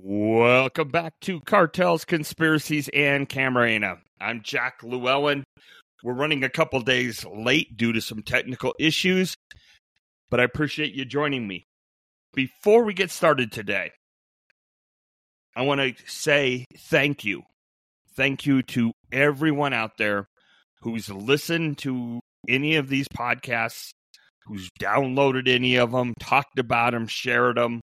Welcome back to Cartels, Conspiracies, and Camarena. I'm Jack Llewellyn. We're running a couple days late due to some technical issues, but I appreciate you joining me. Before we get started today, I want to say thank you. Thank you to everyone out there who's listened to any of these podcasts, who's downloaded any of them, talked about them, shared them,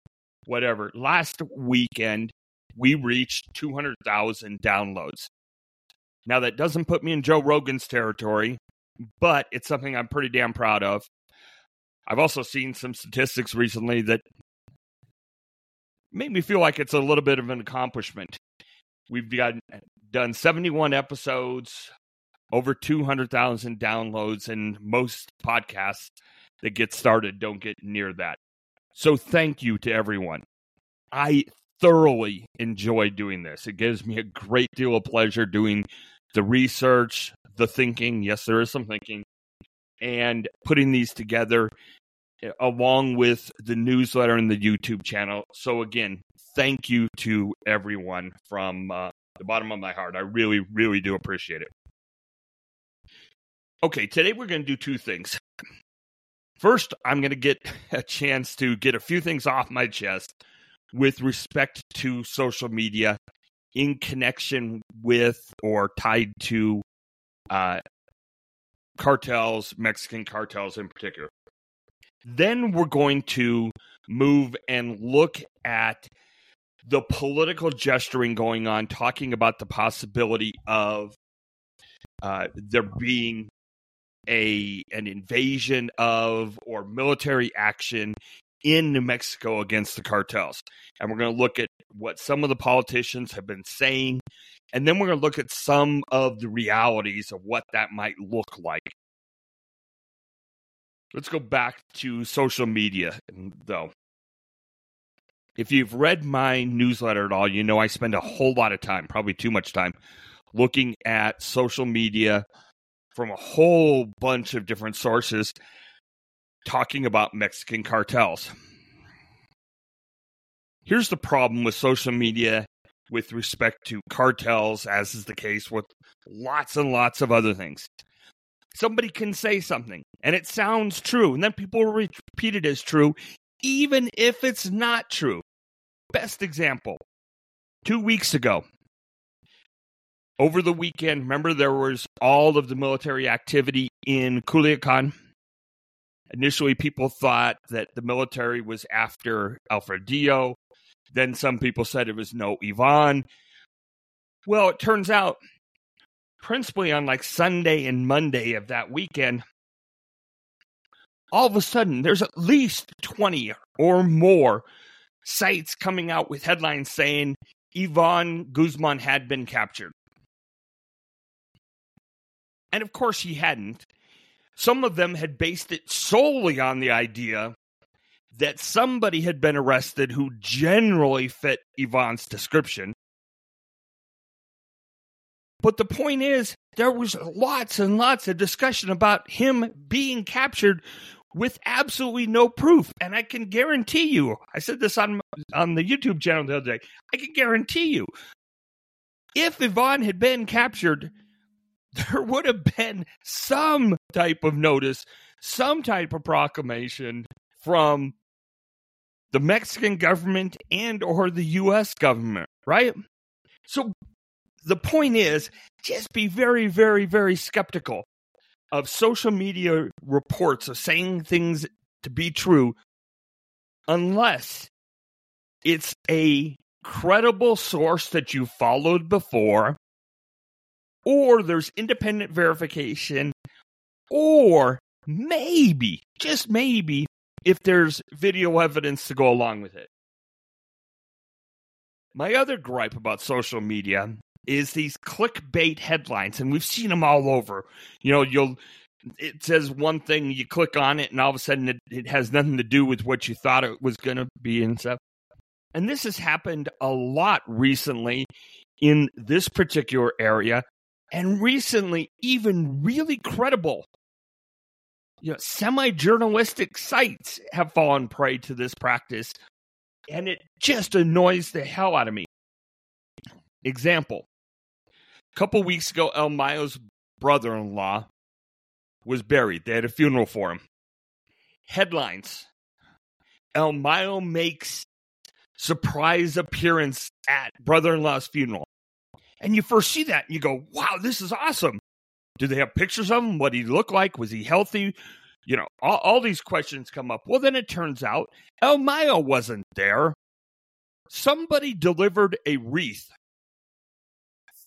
whatever. Last weekend, we reached 200,000 downloads. Now, that doesn't put me in Joe Rogan's territory, but it's something I'm pretty damn proud of. I've also seen some statistics recently that make me feel like it's a little bit of an accomplishment. We've got done 71 episodes, over 200,000 downloads, and most podcasts that get started don't get near that. So thank you to everyone. I thoroughly enjoy doing this. It gives me a great deal of pleasure doing the research, the thinking. Yes, there is some thinking, and putting these together eh, along with the newsletter and the YouTube channel. So, again, thank you to everyone from uh, the bottom of my heart. I really, really do appreciate it. Okay, today we're going to do two things. First, I'm going to get a chance to get a few things off my chest with respect to social media in connection with or tied to uh, cartels, Mexican cartels in particular. Then we're going to move and look at the political gesturing going on, talking about the possibility of uh, there being a an invasion of or military action in New Mexico against the cartels. And we're going to look at what some of the politicians have been saying. And then we're going to look at some of the realities of what that might look like. Let's go back to social media, though. If you've read my newsletter at all, you know I spend a whole lot of time, probably too much time, looking at social media from a whole bunch of different sources talking about Mexican cartels. Here's the problem with social media with respect to cartels, as is the case with lots and lots of other things. Somebody can say something and it sounds true, and then people repeat it as true, even if it's not true. Best example two weeks ago, over the weekend, remember there was all of the military activity in Culiacan. Initially, people thought that the military was after Alfredo. Then some people said it was no Ivan. Well, it turns out, principally on like Sunday and Monday of that weekend, all of a sudden there's at least 20 or more sites coming out with headlines saying Ivan Guzman had been captured. And of course, he hadn't. Some of them had based it solely on the idea that somebody had been arrested who generally fit Ivan's description. But the point is, there was lots and lots of discussion about him being captured with absolutely no proof. And I can guarantee you, I said this on on the YouTube channel the other day. I can guarantee you, if Ivan had been captured, there would have been some type of notice, some type of proclamation from the Mexican government and or the US government, right? So the point is just be very very very skeptical of social media reports of saying things to be true unless it's a credible source that you followed before or there's independent verification, or maybe, just maybe, if there's video evidence to go along with it. My other gripe about social media is these clickbait headlines, and we've seen them all over. You know, you'll it says one thing, you click on it, and all of a sudden it, it has nothing to do with what you thought it was going to be and stuff. And this has happened a lot recently in this particular area and recently even really credible you know, semi-journalistic sites have fallen prey to this practice And it just annoys the hell out of me. Example a couple weeks ago, El Mayo's brother in law was buried. They had a funeral for him. Headlines El Mayo makes surprise appearance at brother in law's funeral. And you first see that and you go, wow, this is awesome. Do they have pictures of him? What did he look like? Was he healthy? You know, all, all these questions come up. Well, then it turns out El Mayo wasn't there. Somebody delivered a wreath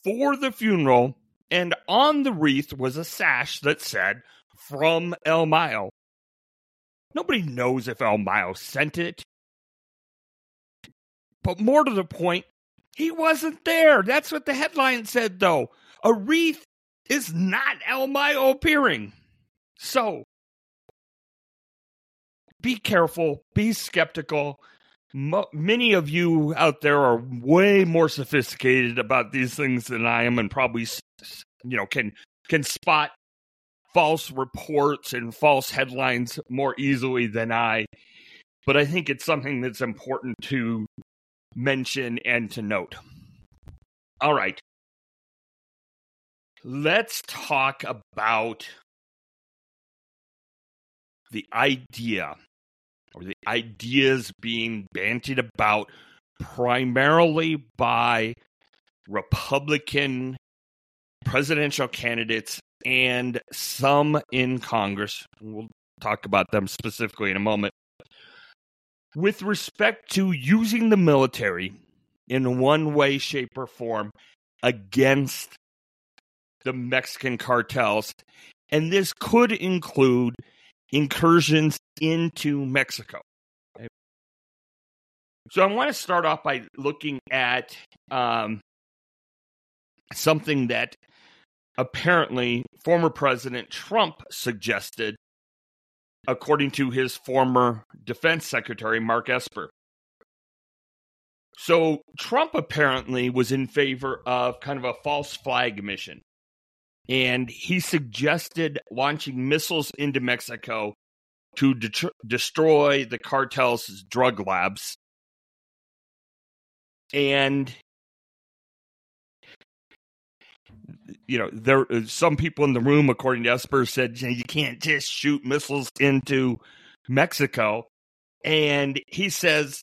for the funeral, and on the wreath was a sash that said, From El Mayo. Nobody knows if El Mayo sent it. But more to the point, he wasn't there. That's what the headline said, though. A wreath is not El appearing. So be careful, be skeptical. Mo- many of you out there are way more sophisticated about these things than I am, and probably you know can can spot false reports and false headlines more easily than I. But I think it's something that's important to mention and to note. All right. Let's talk about the idea or the ideas being bantied about primarily by Republican presidential candidates and some in Congress. We'll talk about them specifically in a moment. With respect to using the military in one way, shape, or form against the Mexican cartels. And this could include incursions into Mexico. So I want to start off by looking at um, something that apparently former President Trump suggested, according to his former defense secretary, Mark Esper. So Trump apparently was in favor of kind of a false flag mission. And he suggested launching missiles into Mexico to de- destroy the cartel's drug labs. And you know, there some people in the room, according to Esper, said you can't just shoot missiles into Mexico. And he says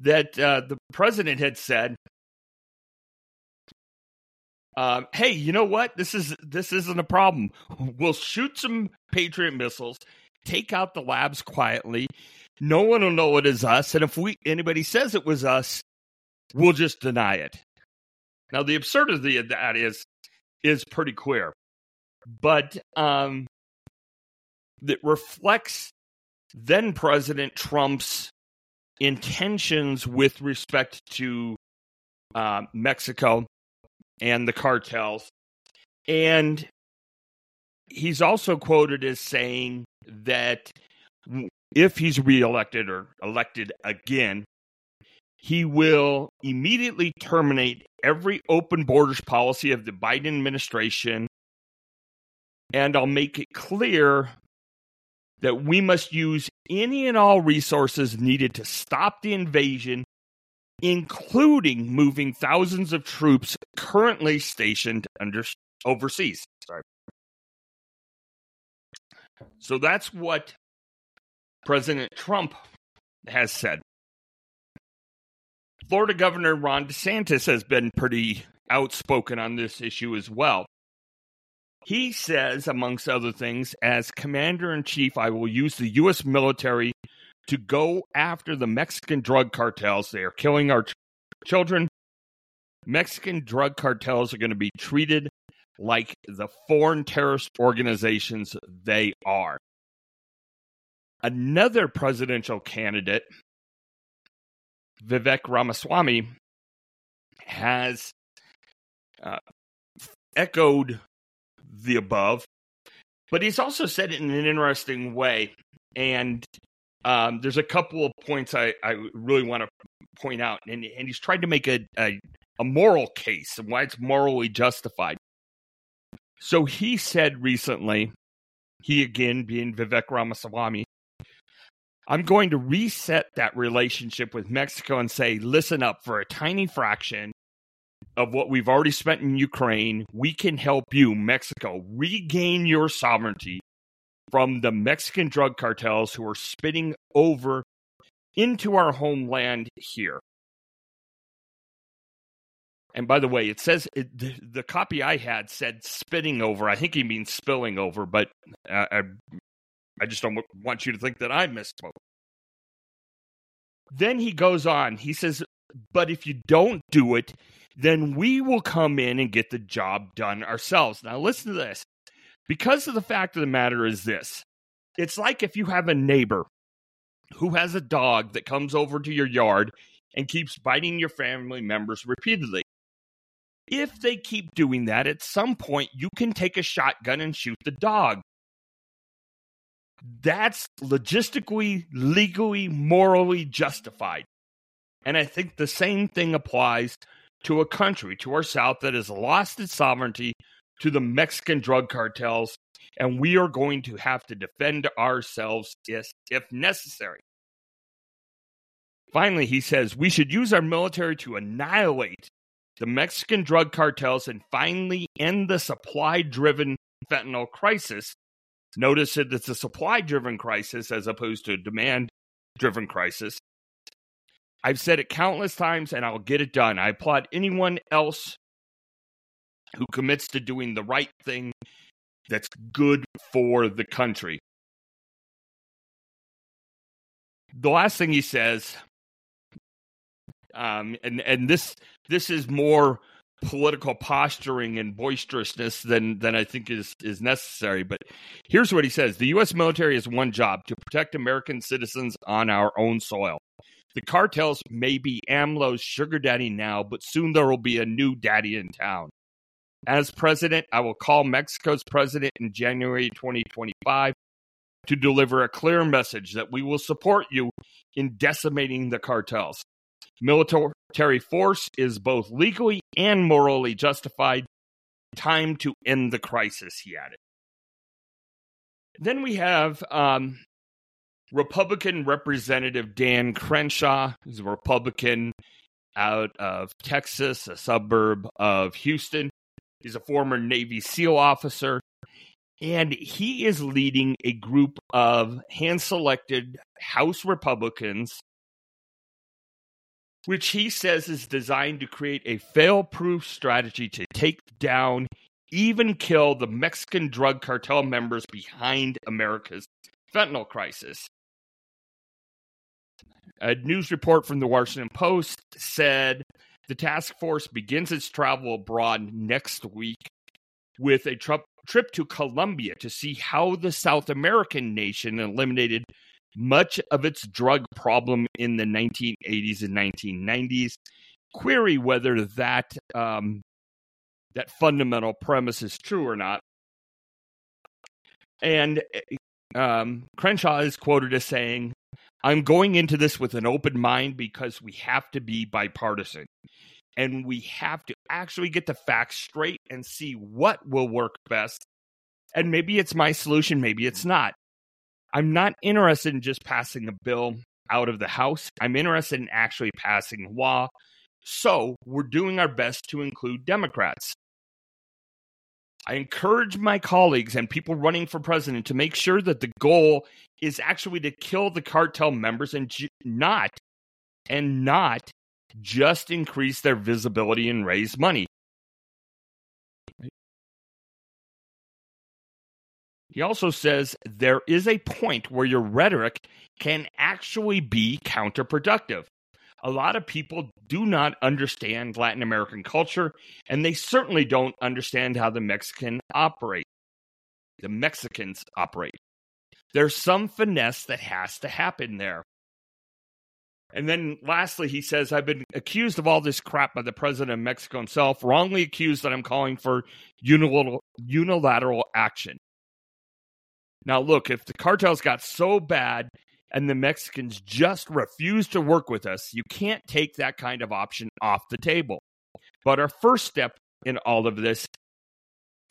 that uh, the president had said, um, "Hey, you know what? This is this isn't a problem. We'll shoot some Patriot missiles, take out the labs quietly. No one will know it is us, and if we anybody says it was us, we'll just deny it." Now, the absurdity of that is is pretty clear, but um, that reflects then President Trump's intentions with respect to uh, Mexico and the cartels. And he's also quoted as saying that if he's reelected or elected again, he will immediately terminate every open borders policy of the Biden administration. And I'll make it clear that we must use any and all resources needed to stop the invasion, including moving thousands of troops currently stationed under overseas. Sorry. So that's what President Trump has said. Florida Governor Ron DeSantis has been pretty outspoken on this issue as well. He says, amongst other things, as commander in chief, I will use the U.S. military to go after the Mexican drug cartels. They are killing our ch- children. Mexican drug cartels are going to be treated like the foreign terrorist organizations they are. Another presidential candidate, Vivek Ramaswamy, has uh, echoed the above, but he's also said it in an interesting way. And um, there's a couple of points I, I really want to point out. And, and he's tried to make a, a, a moral case and why it's morally justified. So he said recently, he again being Vivek Ramaswamy, I'm going to reset that relationship with Mexico and say, listen up for a tiny fraction of what we've already spent in Ukraine. We can help you, Mexico, regain your sovereignty from the Mexican drug cartels who are spitting over into our homeland here. And by the way, it says it, the, copy I had said spitting over. I think he means spilling over, but uh, I, I just don't want you to think that I misspoke. Then he goes on. He says, But if you don't do it, then we will come in and get the job done ourselves. Now, listen to this. Because of the fact of the matter is this it's like if you have a neighbor who has a dog that comes over to your yard and keeps biting your family members repeatedly. If they keep doing that, at some point you can take a shotgun and shoot the dog. That's logistically, legally, morally justified. And I think the same thing applies to a country to our south that has lost its sovereignty to the Mexican drug cartels, and we are going to have to defend ourselves if, if necessary. Finally, he says we should use our military to annihilate the Mexican drug cartels and finally end the supply driven fentanyl crisis. Notice that it's a supply driven crisis as opposed to a demand driven crisis. I've said it countless times and I'll get it done. I applaud anyone else who commits to doing the right thing that's good for the country. The last thing he says um, and and this this is more political posturing and boisterousness than than I think is is necessary. But here's what he says: the U.S. military has one job to protect American citizens on our own soil. The cartels may be AMLO's sugar daddy now, but soon there will be a new daddy in town. As president, I will call Mexico's president in January 2025 to deliver a clear message that we will support you in decimating the cartels. Military force is both legally and morally justified. Time to end the crisis, he added. Then we have um, Republican Representative Dan Crenshaw, who's a Republican out of Texas, a suburb of Houston. He's a former Navy SEAL officer, and he is leading a group of hand selected House Republicans which he says is designed to create a fail proof strategy to take down, even kill the Mexican drug cartel members behind America's fentanyl crisis. A news report from the Washington Post said the task force begins its travel abroad next week with a trip to Colombia to see how the South American nation eliminated much of its drug problem in the 1980s and 1990s. Query whether that um, that fundamental premise is true or not. And um, Crenshaw is quoted as saying, "I'm going into this with an open mind because we have to be bipartisan." And we have to actually get the facts straight and see what will work best. And maybe it's my solution, maybe it's not. I'm not interested in just passing a bill out of the House. I'm interested in actually passing law. So we're doing our best to include Democrats. I encourage my colleagues and people running for president to make sure that the goal is actually to kill the cartel members and not and not just increase their visibility and raise money. He also says there is a point where your rhetoric can actually be counterproductive. A lot of people do not understand Latin American culture, and they certainly don't understand how the Mexican operate. The Mexicans operate. There's some finesse that has to happen there. And then lastly, he says, I've been accused of all this crap by the president of Mexico himself, wrongly accused that I'm calling for unilateral, unilateral action. Now, look, if the cartels got so bad and the Mexicans just refuse to work with us, you can't take that kind of option off the table. But our first step in all of this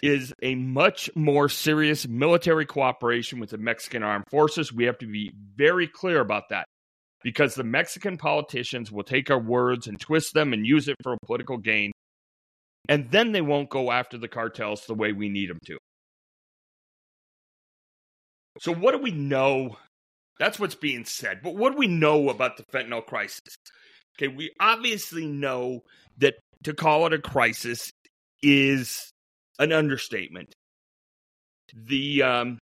is a much more serious military cooperation with the Mexican armed forces. We have to be very clear about that because the Mexican politicians will take our words and twist them and use it for a political gain. And then they won't go after the cartels the way we need them to. So, what do we know? That's what's being said. But what do we know about the fentanyl crisis? Okay, we obviously know that to call it a crisis is an understatement. The um,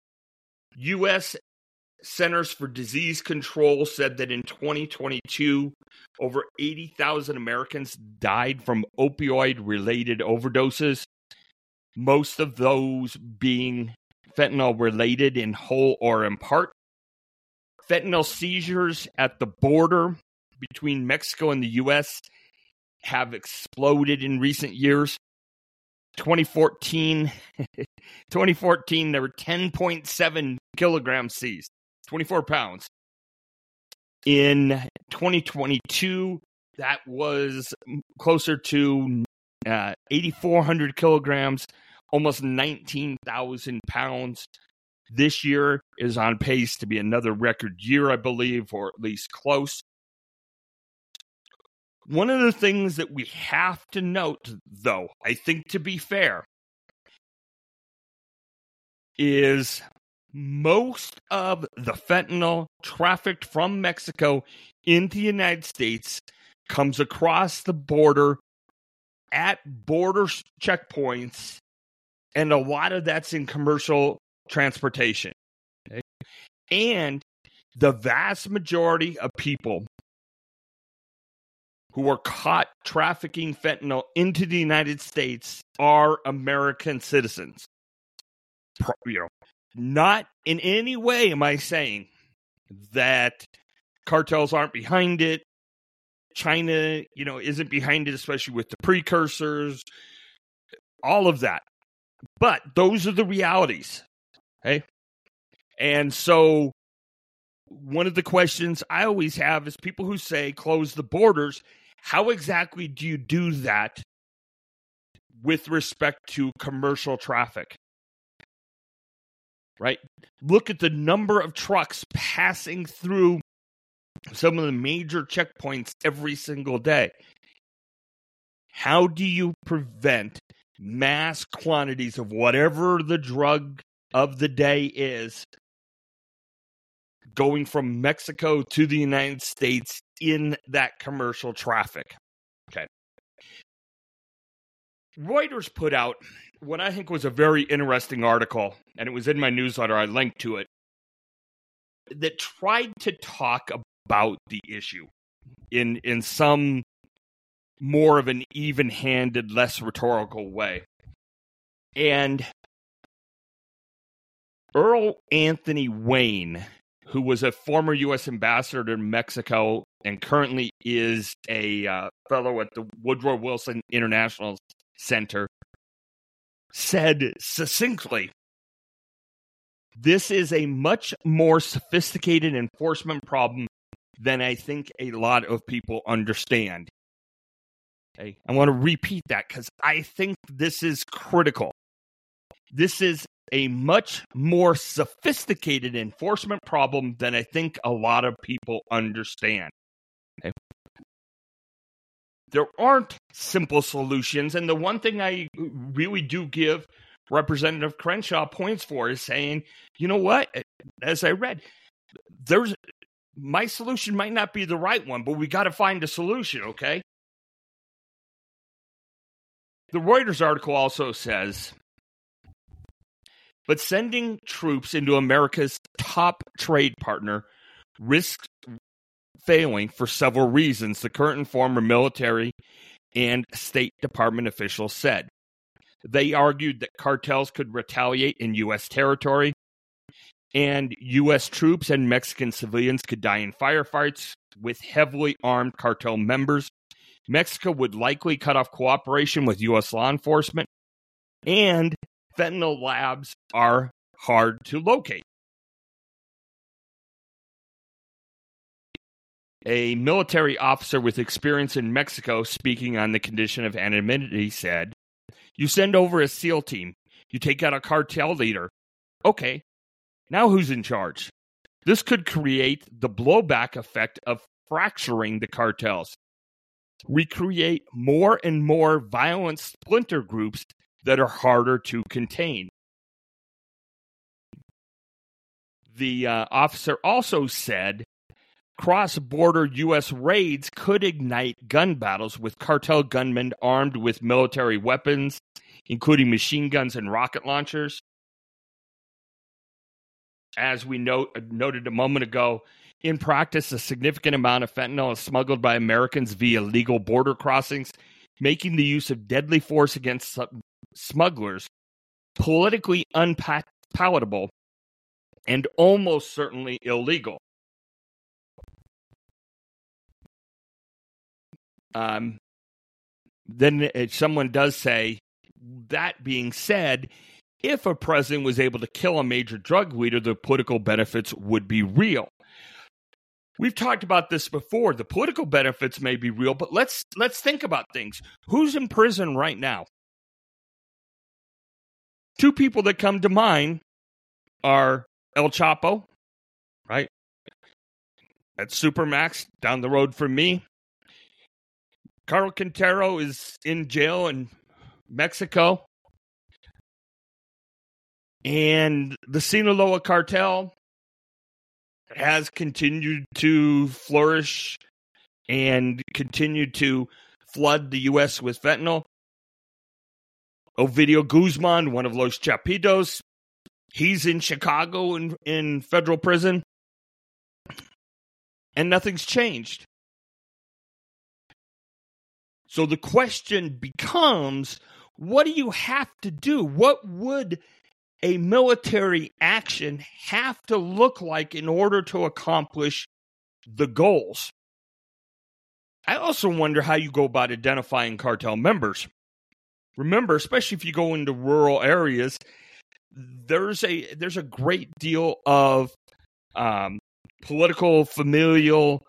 U.S. Centers for Disease Control said that in 2022, over 80,000 Americans died from opioid related overdoses, most of those being fentanyl related in whole or in part. Fentanyl seizures at the border between Mexico and the U.S. have exploded in recent years. 2014, 2014, there were 10.7 kilograms seized, 24 pounds. In 2022, that was closer to uh, 8,400 kilograms, almost 19,000 pounds. This year is on pace to be another record year, I believe, or at least close. One of the things that we have to note, though, I think to be fair, is most of the fentanyl trafficked from Mexico into the United States comes across the border at border checkpoints, and a lot of that's in commercial transportation. Okay? And the vast majority of people who are caught trafficking fentanyl into the United States are American citizens. You know, not in any way am I saying that cartels aren't behind it. China, you know, isn't behind it, especially with the precursors, all of that. But those are the realities. Okay. And so one of the questions I always have is people who say close the borders how exactly do you do that with respect to commercial traffic? Right? Look at the number of trucks passing through some of the major checkpoints every single day. How do you prevent mass quantities of whatever the drug of the day is going from Mexico to the United States in that commercial traffic. Okay. Reuters put out what I think was a very interesting article, and it was in my newsletter. I linked to it, that tried to talk about the issue in in some more of an even-handed, less rhetorical way. And Earl Anthony Wayne who was a former U.S. ambassador to Mexico and currently is a uh, fellow at the Woodrow Wilson International Center, said succinctly this is a much more sophisticated enforcement problem than I think a lot of people understand. Okay. I want to repeat that because I think this is critical. This is a much more sophisticated enforcement problem than I think a lot of people understand. Okay. There aren't simple solutions. And the one thing I really do give Representative Crenshaw points for is saying, you know what? Eh, as I read, there's my solution might not be the right one, but we got to find a solution, okay? The Reuters article also says but sending troops into America's top trade partner risks failing for several reasons, the current and former military and State Department officials said. They argued that cartels could retaliate in U.S. territory, and U.S. troops and Mexican civilians could die in firefights with heavily armed cartel members. Mexico would likely cut off cooperation with U.S. law enforcement, and fentanyl labs are hard to locate. A military officer with experience in Mexico speaking on the condition of anonymity said, You send over a SEAL team. You take out a cartel leader. Okay, now who's in charge? This could create the blowback effect of fracturing the cartels. Recreate more and more violent splinter groups that are harder to contain. The uh, officer also said cross border U.S. raids could ignite gun battles with cartel gunmen armed with military weapons, including machine guns and rocket launchers. As we note, noted a moment ago, in practice, a significant amount of fentanyl is smuggled by Americans via legal border crossings, making the use of deadly force against smugglers politically unpalatable and almost certainly illegal. Um, then someone does say, that being said, if a president was able to kill a major drug leader, the political benefits would be real. We've talked about this before. The political benefits may be real, but let's let's think about things. Who's in prison right now? Two people that come to mind are El Chapo, right? At Supermax down the road from me. Caro Quintero is in jail in Mexico. And the Sinaloa cartel has continued to flourish and continued to flood the U.S. with fentanyl. Ovidio Guzman, one of Los Chapitos, He's in Chicago in, in federal prison, and nothing's changed. So the question becomes what do you have to do? What would a military action have to look like in order to accomplish the goals? I also wonder how you go about identifying cartel members. Remember, especially if you go into rural areas, there's a there's a great deal of um, political familial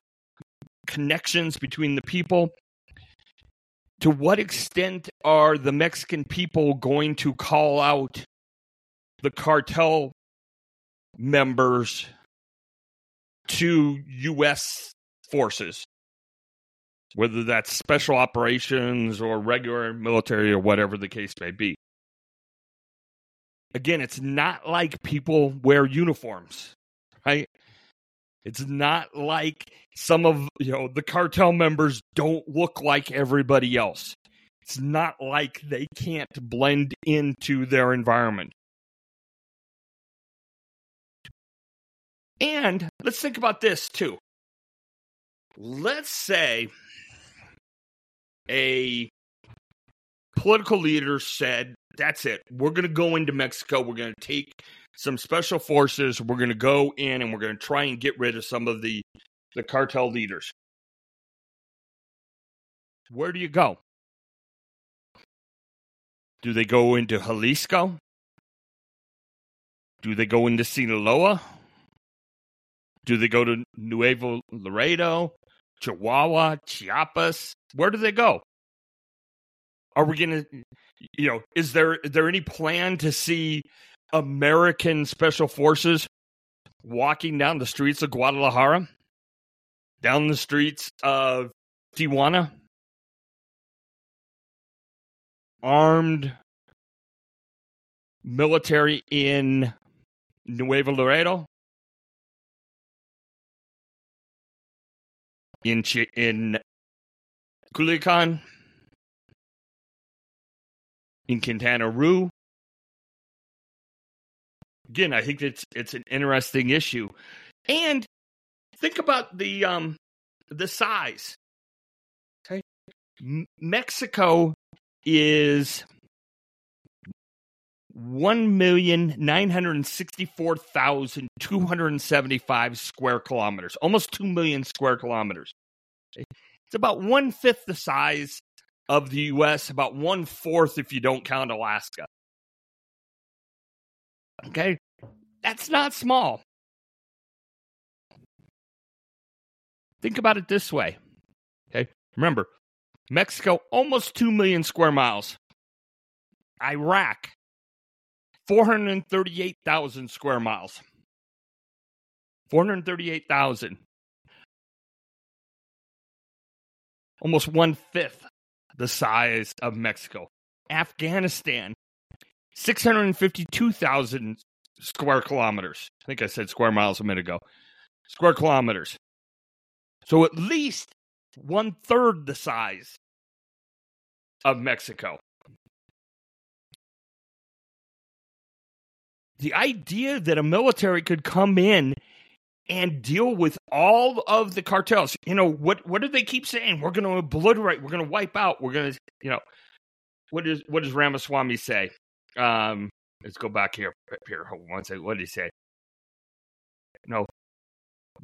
connections between the people to what extent are the mexican people going to call out the cartel members to us forces whether that's special operations or regular military or whatever the case may be again, it's not like people wear uniforms, right? It's not like some of you know the cartel members don't look like everybody else. It's not like they can't blend into their environment. And let's think about this too. Let's say a political leader said, that's it. We're going to go into Mexico. We're going to take some special forces. We're going to go in and we're going to try and get rid of some of the the cartel leaders. Where do you go? Do they go into Jalisco? Do they go into Sinaloa? Do they go to Nuevo Laredo, Chihuahua, Chiapas? Where do they go? Are we going to, you know, is there is there any plan to see American special forces walking down the streets of Guadalajara, down the streets of Tijuana, armed military in Nuevo Laredo, in in Culiacan? in Quintana Roo. Again, I think it's it's an interesting issue, and think about the um the size. Okay, M- Mexico is 1,964,275 square kilometers, almost 2 million square kilometers. It's about one fifth the size of the U.S., about one fourth if you don't count Alaska. Okay, that's not small. Think about it this way. Okay, remember, Mexico, almost 2 million square miles. Iraq, 438,000 square miles. 438,000. Almost one fifth the size of Mexico. Afghanistan, 652,000 square kilometers. I think I said square miles a minute ago. Square kilometers. So at least one third the size of Mexico. The idea that a military could come in and deal with all of the cartels. You know, what what do they keep saying? We're going to obliterate, we're going to wipe out, we're going to, you know, what does what does Ramaswamy say? Um, let's go back here. Here, hold on one second. What did he say? No,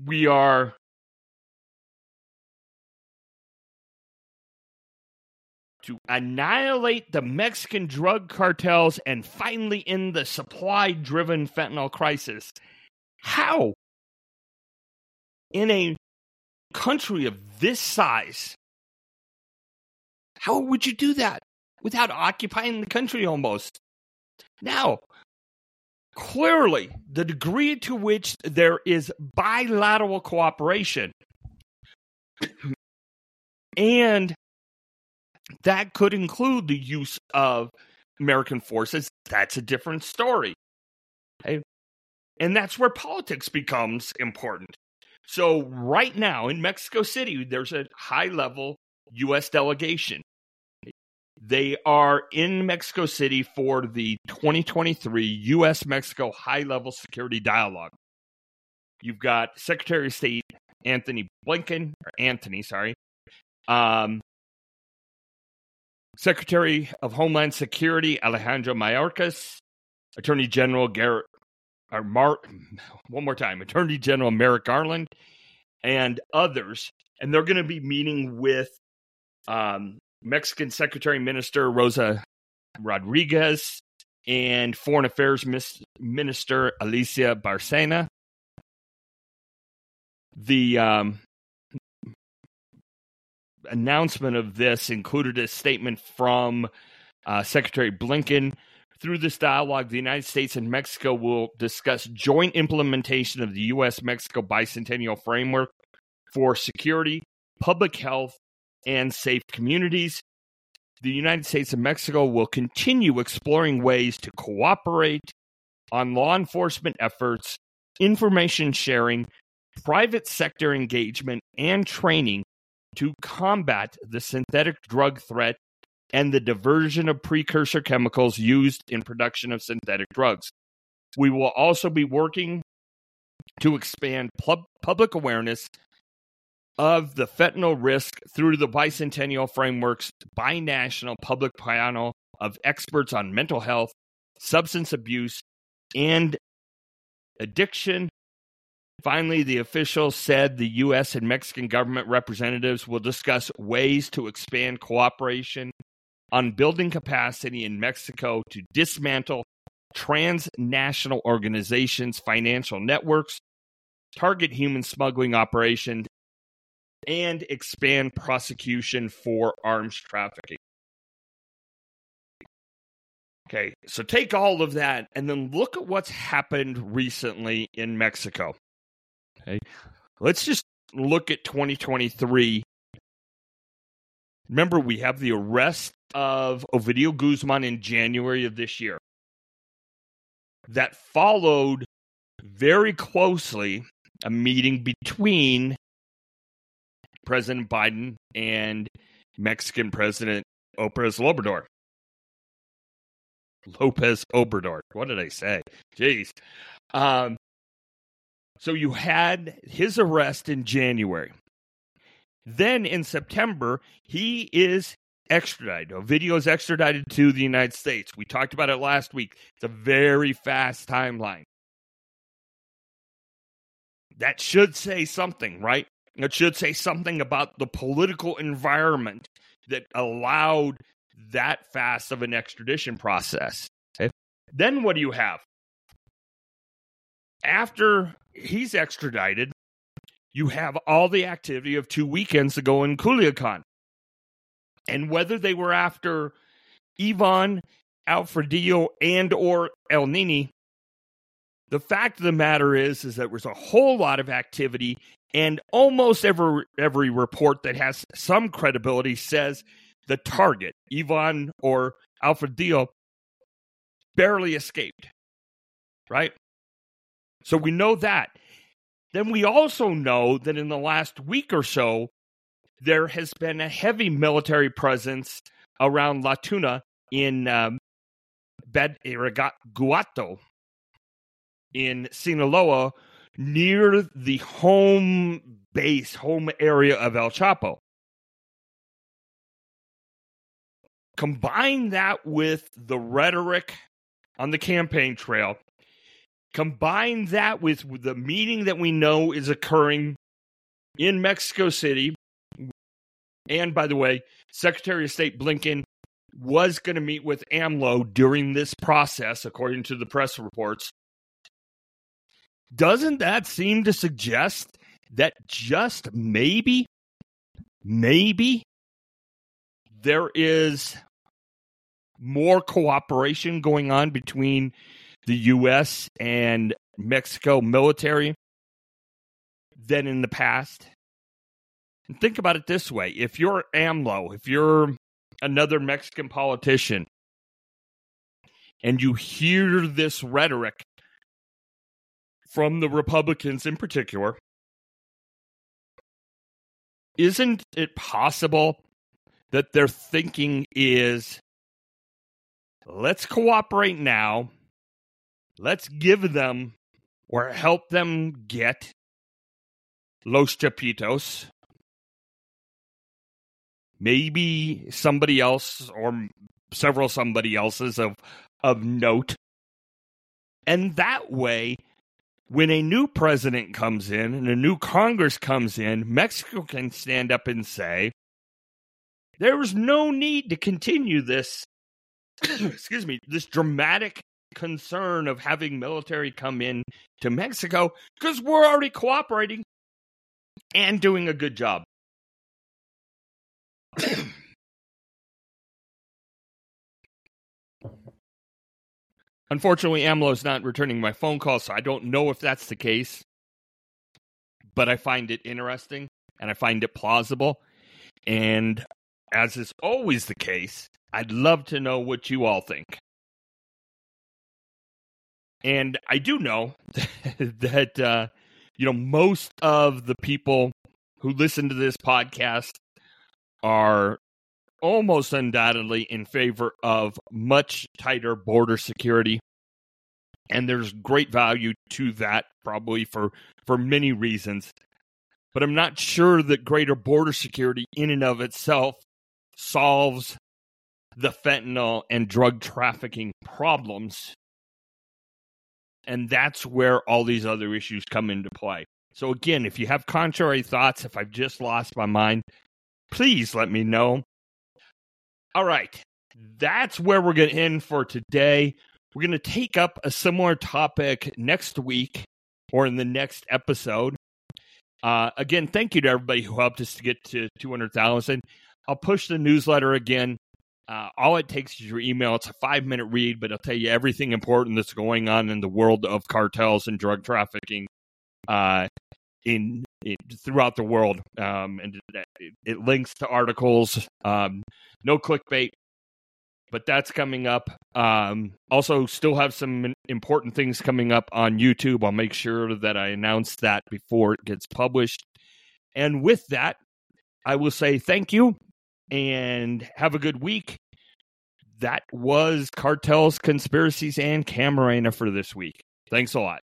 we are. To annihilate the Mexican drug cartels and finally end the supply driven fentanyl crisis. How? In a country of this size, how would you do that? without occupying the country almost. Now, clearly, the degree to which there is bilateral cooperation and that could include the use of American forces. That's a different story. Okay? And that's where politics becomes important. So, right now in Mexico City, there's a high level U.S. delegation. They are in Mexico City for the 2023 U.S. Mexico High Level Security Dialogue. You've got Secretary of State Anthony Blinken, or Anthony, sorry, um, Secretary of Homeland Security Alejandro Mayorkas, Attorney General Garrett, or Mar, one more time, Attorney General Merrick Garland, and others. And they're going to be meeting with um, Mexican Secretary Minister Rosa Rodriguez and Foreign Affairs Minister Alicia Bárcena. The um, announcement of this included a statement from uh, Secretary Blinken. Through this dialogue, the United States and Mexico will discuss joint implementation of the U.S. Mexico bicentennial framework for security, public health, and safe communities. The United States and Mexico will continue exploring ways to cooperate on law enforcement efforts, information sharing, private sector engagement, and training to combat the synthetic drug threat and the diversion of precursor chemicals used in production of synthetic drugs. We will also be working to expand pub- public awareness of the fentanyl risk through the bicentennial framework's binational public panel of experts on mental health, substance abuse, and addiction. Finally, the official said the U.S. and Mexican government representatives will discuss ways to expand cooperation on building capacity in Mexico to dismantle transnational organizations' financial networks, target human smuggling operations, and expand prosecution for arms trafficking. Okay, so take all of that and then look at what's happened recently in Mexico. Okay, let's just look at 2023. Remember, we have the arrest of Ovidio Guzman in January of this year. That followed very closely a meeting between President Biden and Mexican President Lopez Obrador. Lopez Obrador. What did I say? Jeez. Um, so you had his arrest in January. Then in September, he is extradited. Ovidio is extradited to the United States. We talked about it last week. It's a very fast timeline. That should say something, right? It should say something about the political environment that allowed that fast of an extradition process. Okay. Then what do you have? After he's extradited, you have all the activity of two weekends ago in Culiacan. And whether they were after Ivan Alfredo and or El Nini, the fact of the matter is is that there's a whole lot of activity and almost every every report that has some credibility says the target, Ivan or Alfredo, barely escaped. Right? So we know that. Then we also know that in the last week or so, there has been a heavy military presence around La Tuna in um, Badiraguato in Sinaloa near the home base, home area of El Chapo. Combine that with the rhetoric on the campaign trail. Combine that with the meeting that we know is occurring in Mexico City. And by the way, Secretary of State Blinken was going to meet with AMLO during this process, according to the press reports. Doesn't that seem to suggest that just maybe, maybe there is more cooperation going on between the U.S. and Mexico military than in the past? And think about it this way if you're AMLO, if you're another Mexican politician, and you hear this rhetoric from the Republicans in particular, isn't it possible that their thinking is let's cooperate now, let's give them or help them get Los Chapitos, maybe somebody else or several somebody else's of of note. And that way, when a new president comes in and a new Congress comes in, Mexico can stand up and say, there was no need to continue this, excuse me, this dramatic concern of having military come in to Mexico because we're already cooperating and doing a good job. Unfortunately, AMLO is not returning my phone call, so I don't know if that's the case. But I find it interesting and I find it plausible. And as is always the case, I'd love to know what you all think. And I do know that, uh, you know, most of the people who listen to this podcast are almost undoubtedly in favor of much tighter border security. And there's great value to that probably for for many reasons. But i'm not sure that greater border security in and of itself solves the fentanyl and drug trafficking problems and that's where all these other issues come into play so again if you have contrary thoughts if i've just lost my mind please let me know. All right. That's where we're going to end for today. We're going to take up a similar topic next week or in the next episode. Uh, again, thank you to everybody who helped us to get to 200,000. I'll push the newsletter again. Uh, all it takes is your email. It's a five minute read, but it'll tell you everything important that's going on in the world of cartels and drug trafficking. Uh, in, in throughout the world, um, and it, it, links to articles. Um, no clickbait, but that's coming up. Um, also, still have some important things coming up on YouTube. I'll make sure that I announce that before it gets published. And with that, I will say thank you and have a good week. That was Cartels, Conspiracies, and Camarena for this week. Thanks a lot.